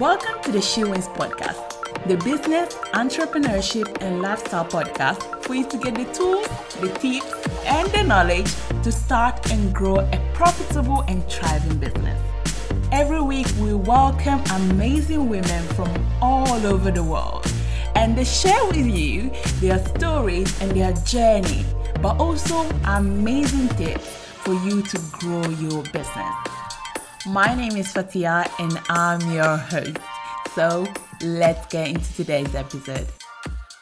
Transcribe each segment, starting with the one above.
Welcome to the She Wins podcast, the business, entrepreneurship, and lifestyle podcast for you to get the tools, the tips, and the knowledge to start and grow a profitable and thriving business. Every week, we welcome amazing women from all over the world and they share with you their stories and their journey, but also amazing tips for you to grow your business. My name is Fatia and I'm your host. So let's get into today's episode.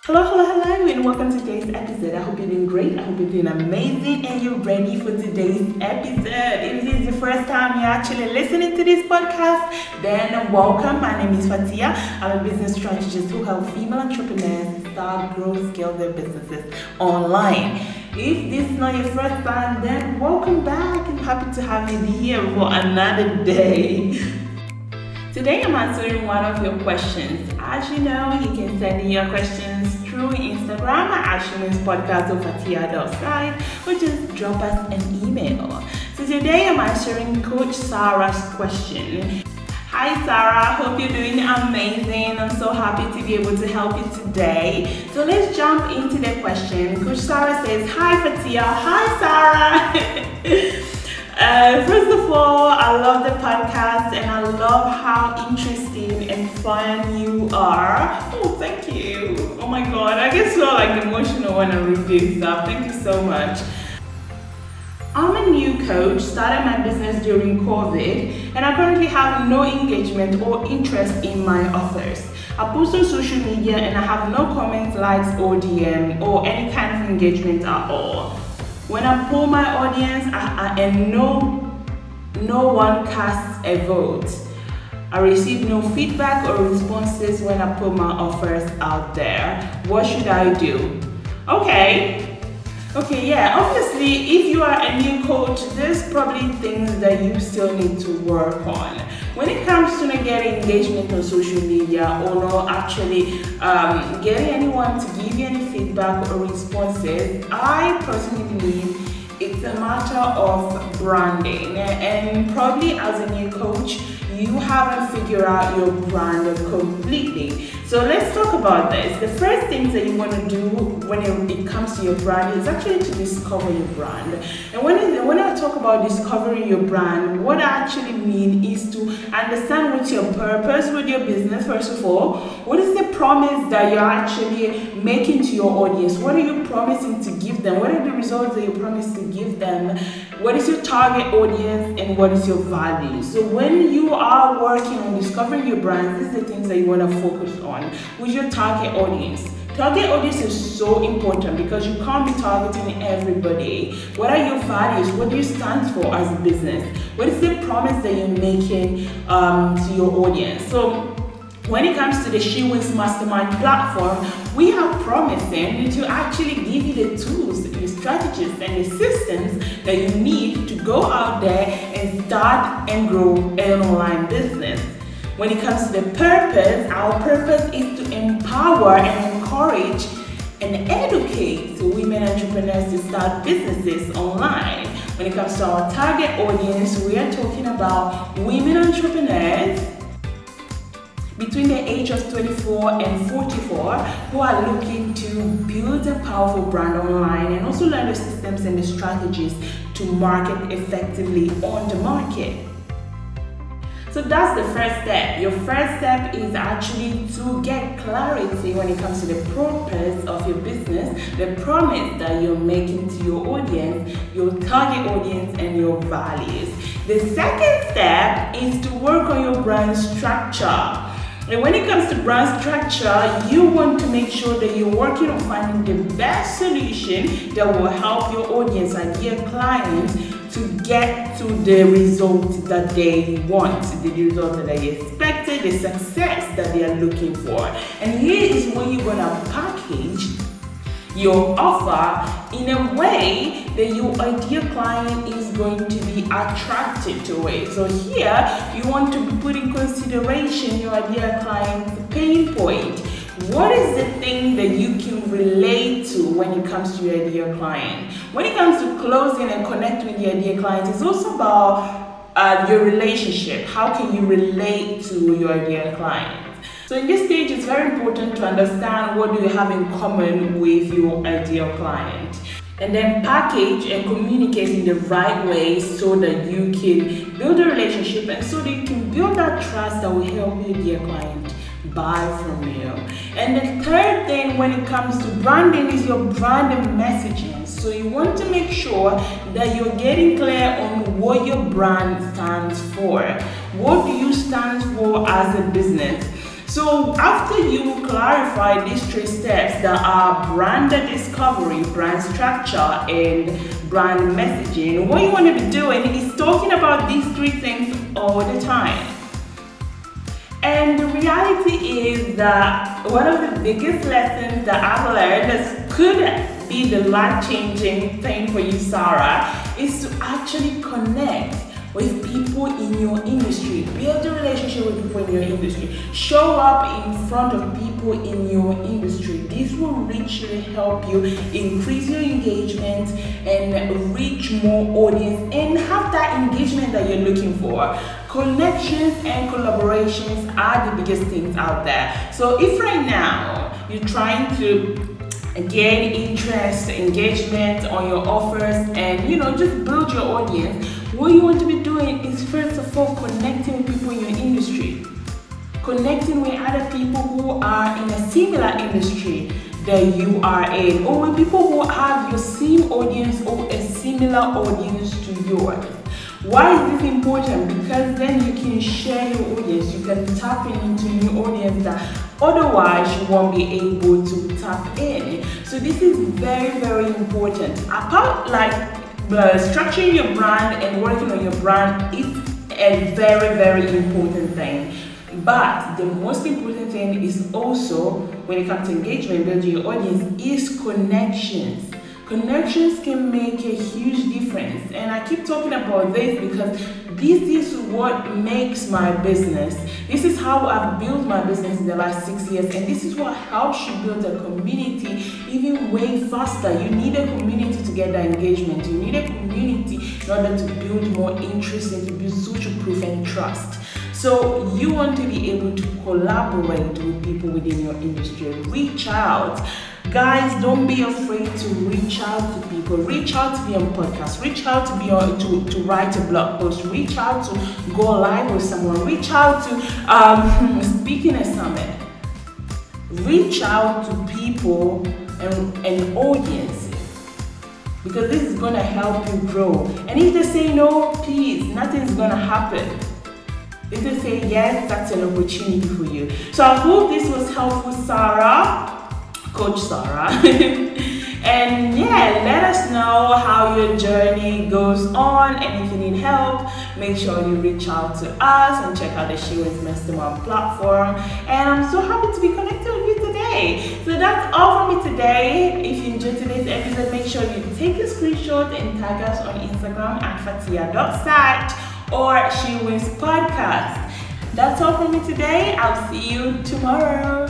Hello, hello, hello, and welcome to today's episode. I hope you're doing great. I hope you're doing amazing and you're ready for today's episode. If this is the first time you're actually listening to this podcast, then welcome. My name is Fatia. I'm a business strategist who helps female entrepreneurs start, grow, scale their businesses online. If this is not your first time, then welcome back. I'm happy to have you here for another day. Today I'm answering one of your questions. As you know, you can send in your questions through Instagram at She Wins Podcast or Fatia.side or just drop us an email. So today I'm answering Coach Sarah's question. Hi Sarah, hope you're doing amazing. I'm so happy to be able to help you today. So let's jump into the question. Coach Sarah says, Hi Fatia. Hi Sarah. Uh, first of all, I love the podcast and I love how interesting and fun you are. Oh, thank you. Oh my god, I get so like emotional when I read this stuff. Thank you so much. I'm a new coach, started my business during COVID, and I currently have no engagement or interest in my offers. I post on social media and I have no comments, likes, or DM or any kind of engagement at all. When I poll my audience I, I, and no, no one casts a vote, I receive no feedback or responses when I put my offers out there. What should I do? Okay, Okay, yeah, obviously, if you are a new coach, there's probably things that you still need to work on. When it comes to not getting engagement on social media or not actually um, getting anyone to give you any feedback or responses, I personally believe it's a matter of branding. And probably as a new coach, you haven't figured out your brand completely. So let's about this. The first things that you want to do when it comes to your brand is actually to discover your brand. And when, it, when I talk about discovering your brand, what I actually mean is to understand what's your purpose with your business, first of all. What is the promise that you're actually making to your audience? What are you promising to give them? What are the results that you promise to give them? What is your target audience and what is your value? So when you are working on discovering your brand, these are the things that you want to focus on with your target audience. Target audience is so important because you can't be targeting everybody. What are your values? What do you stand for as a business? What is the promise that you're making um, to your audience? So when it comes to the She Wins Mastermind platform, we are promising to actually give you the tools, the strategies, and the systems that you need to go out there and start and grow an online business. When it comes to the purpose, our purpose is to empower and encourage and educate women entrepreneurs to start businesses online. When it comes to our target audience, we are talking about women entrepreneurs between the age of 24 and 44 who are looking to build a powerful brand online and also learn the systems and the strategies to market effectively on the market. So that's the first step. Your first step is actually to get clarity when it comes to the purpose of your business, the promise that you're making to your audience, your target audience, and your values. The second step is to work on your brand structure. And when it comes to brand structure, you want to make sure that you're working on finding the best solution that will help your audience and your clients to get to the result that they want, the result that they expected, the success that they are looking for. And here is when you're gonna package your offer in a way that your ideal client is going to be attracted to it. So here you want to put in consideration your ideal client's pain point. What is the thing that you can relate to when it comes to your ideal client? When it comes to closing and connecting with your ideal client, it's also about uh, your relationship. How can you relate to your ideal client? So in this stage, it's very important to understand what do you have in common with your ideal client. And then package and communicate in the right way so that you can build a relationship and so that you can build that trust that will help your dear client buy from you. And the third thing when it comes to branding is your branding messaging. So you want to make sure that you're getting clear on what your brand stands for. What do you stand for as a business? So after you clarify these three steps that are brand discovery, brand structure, and brand messaging, what you want to be doing is talking about these three things all the time. And the reality is that one of the biggest lessons that I've learned that could be the life-changing thing for you, Sarah, is to actually connect with people in your industry. Build a relationship with people in your industry. Show up in front of people in your industry. This will richly help you increase your engagement and reach more audience and have that engagement that you're looking for. Connections and collaborations are the biggest things out there. So if right now you're trying to gain interest, engagement on your offers, and you know, just build your audience. What you want to be doing is first of all connecting with people in your industry, connecting with other people who are in a similar industry that you are in, or with people who have your same audience or a similar audience to yours. Why is this important? Because then you can share your audience, you can tap into new audience that otherwise you won't be able to tap in. So this is very, very important. Apart like uh, structuring your brand and working on your brand is a very, very important thing. But the most important thing is also when it comes to engagement, building your audience, is connections. Connections can make a huge difference. And I keep talking about this because this is what makes my business. This is how I've built my business in the last six years. And this is what helps you build a community even way faster. You need a community to get that engagement. You need a community in order to build more interest and to build social proof and trust. So you want to be able to collaborate with people within your industry. Reach out. Guys, don't be afraid to reach out to people. Reach out to be on podcast. Reach out to be on to, to write a blog post. Reach out to go live with someone. Reach out to um, speak in a summit. Reach out to people and, and audiences because this is gonna help you grow. And if they say no, please, nothing's gonna happen. If they say yes, that's an opportunity for you. So I hope this was helpful, Sarah. Coach Sarah. and yeah, let us know how your journey goes on. And if you need help, make sure you reach out to us and check out the She Wins Mastermind platform. And I'm so happy to be connected with you today. So that's all for me today. If you enjoyed today's episode, make sure you take a screenshot and tag us on Instagram at fatia.sat or She Wins Podcast. That's all for me today. I'll see you tomorrow.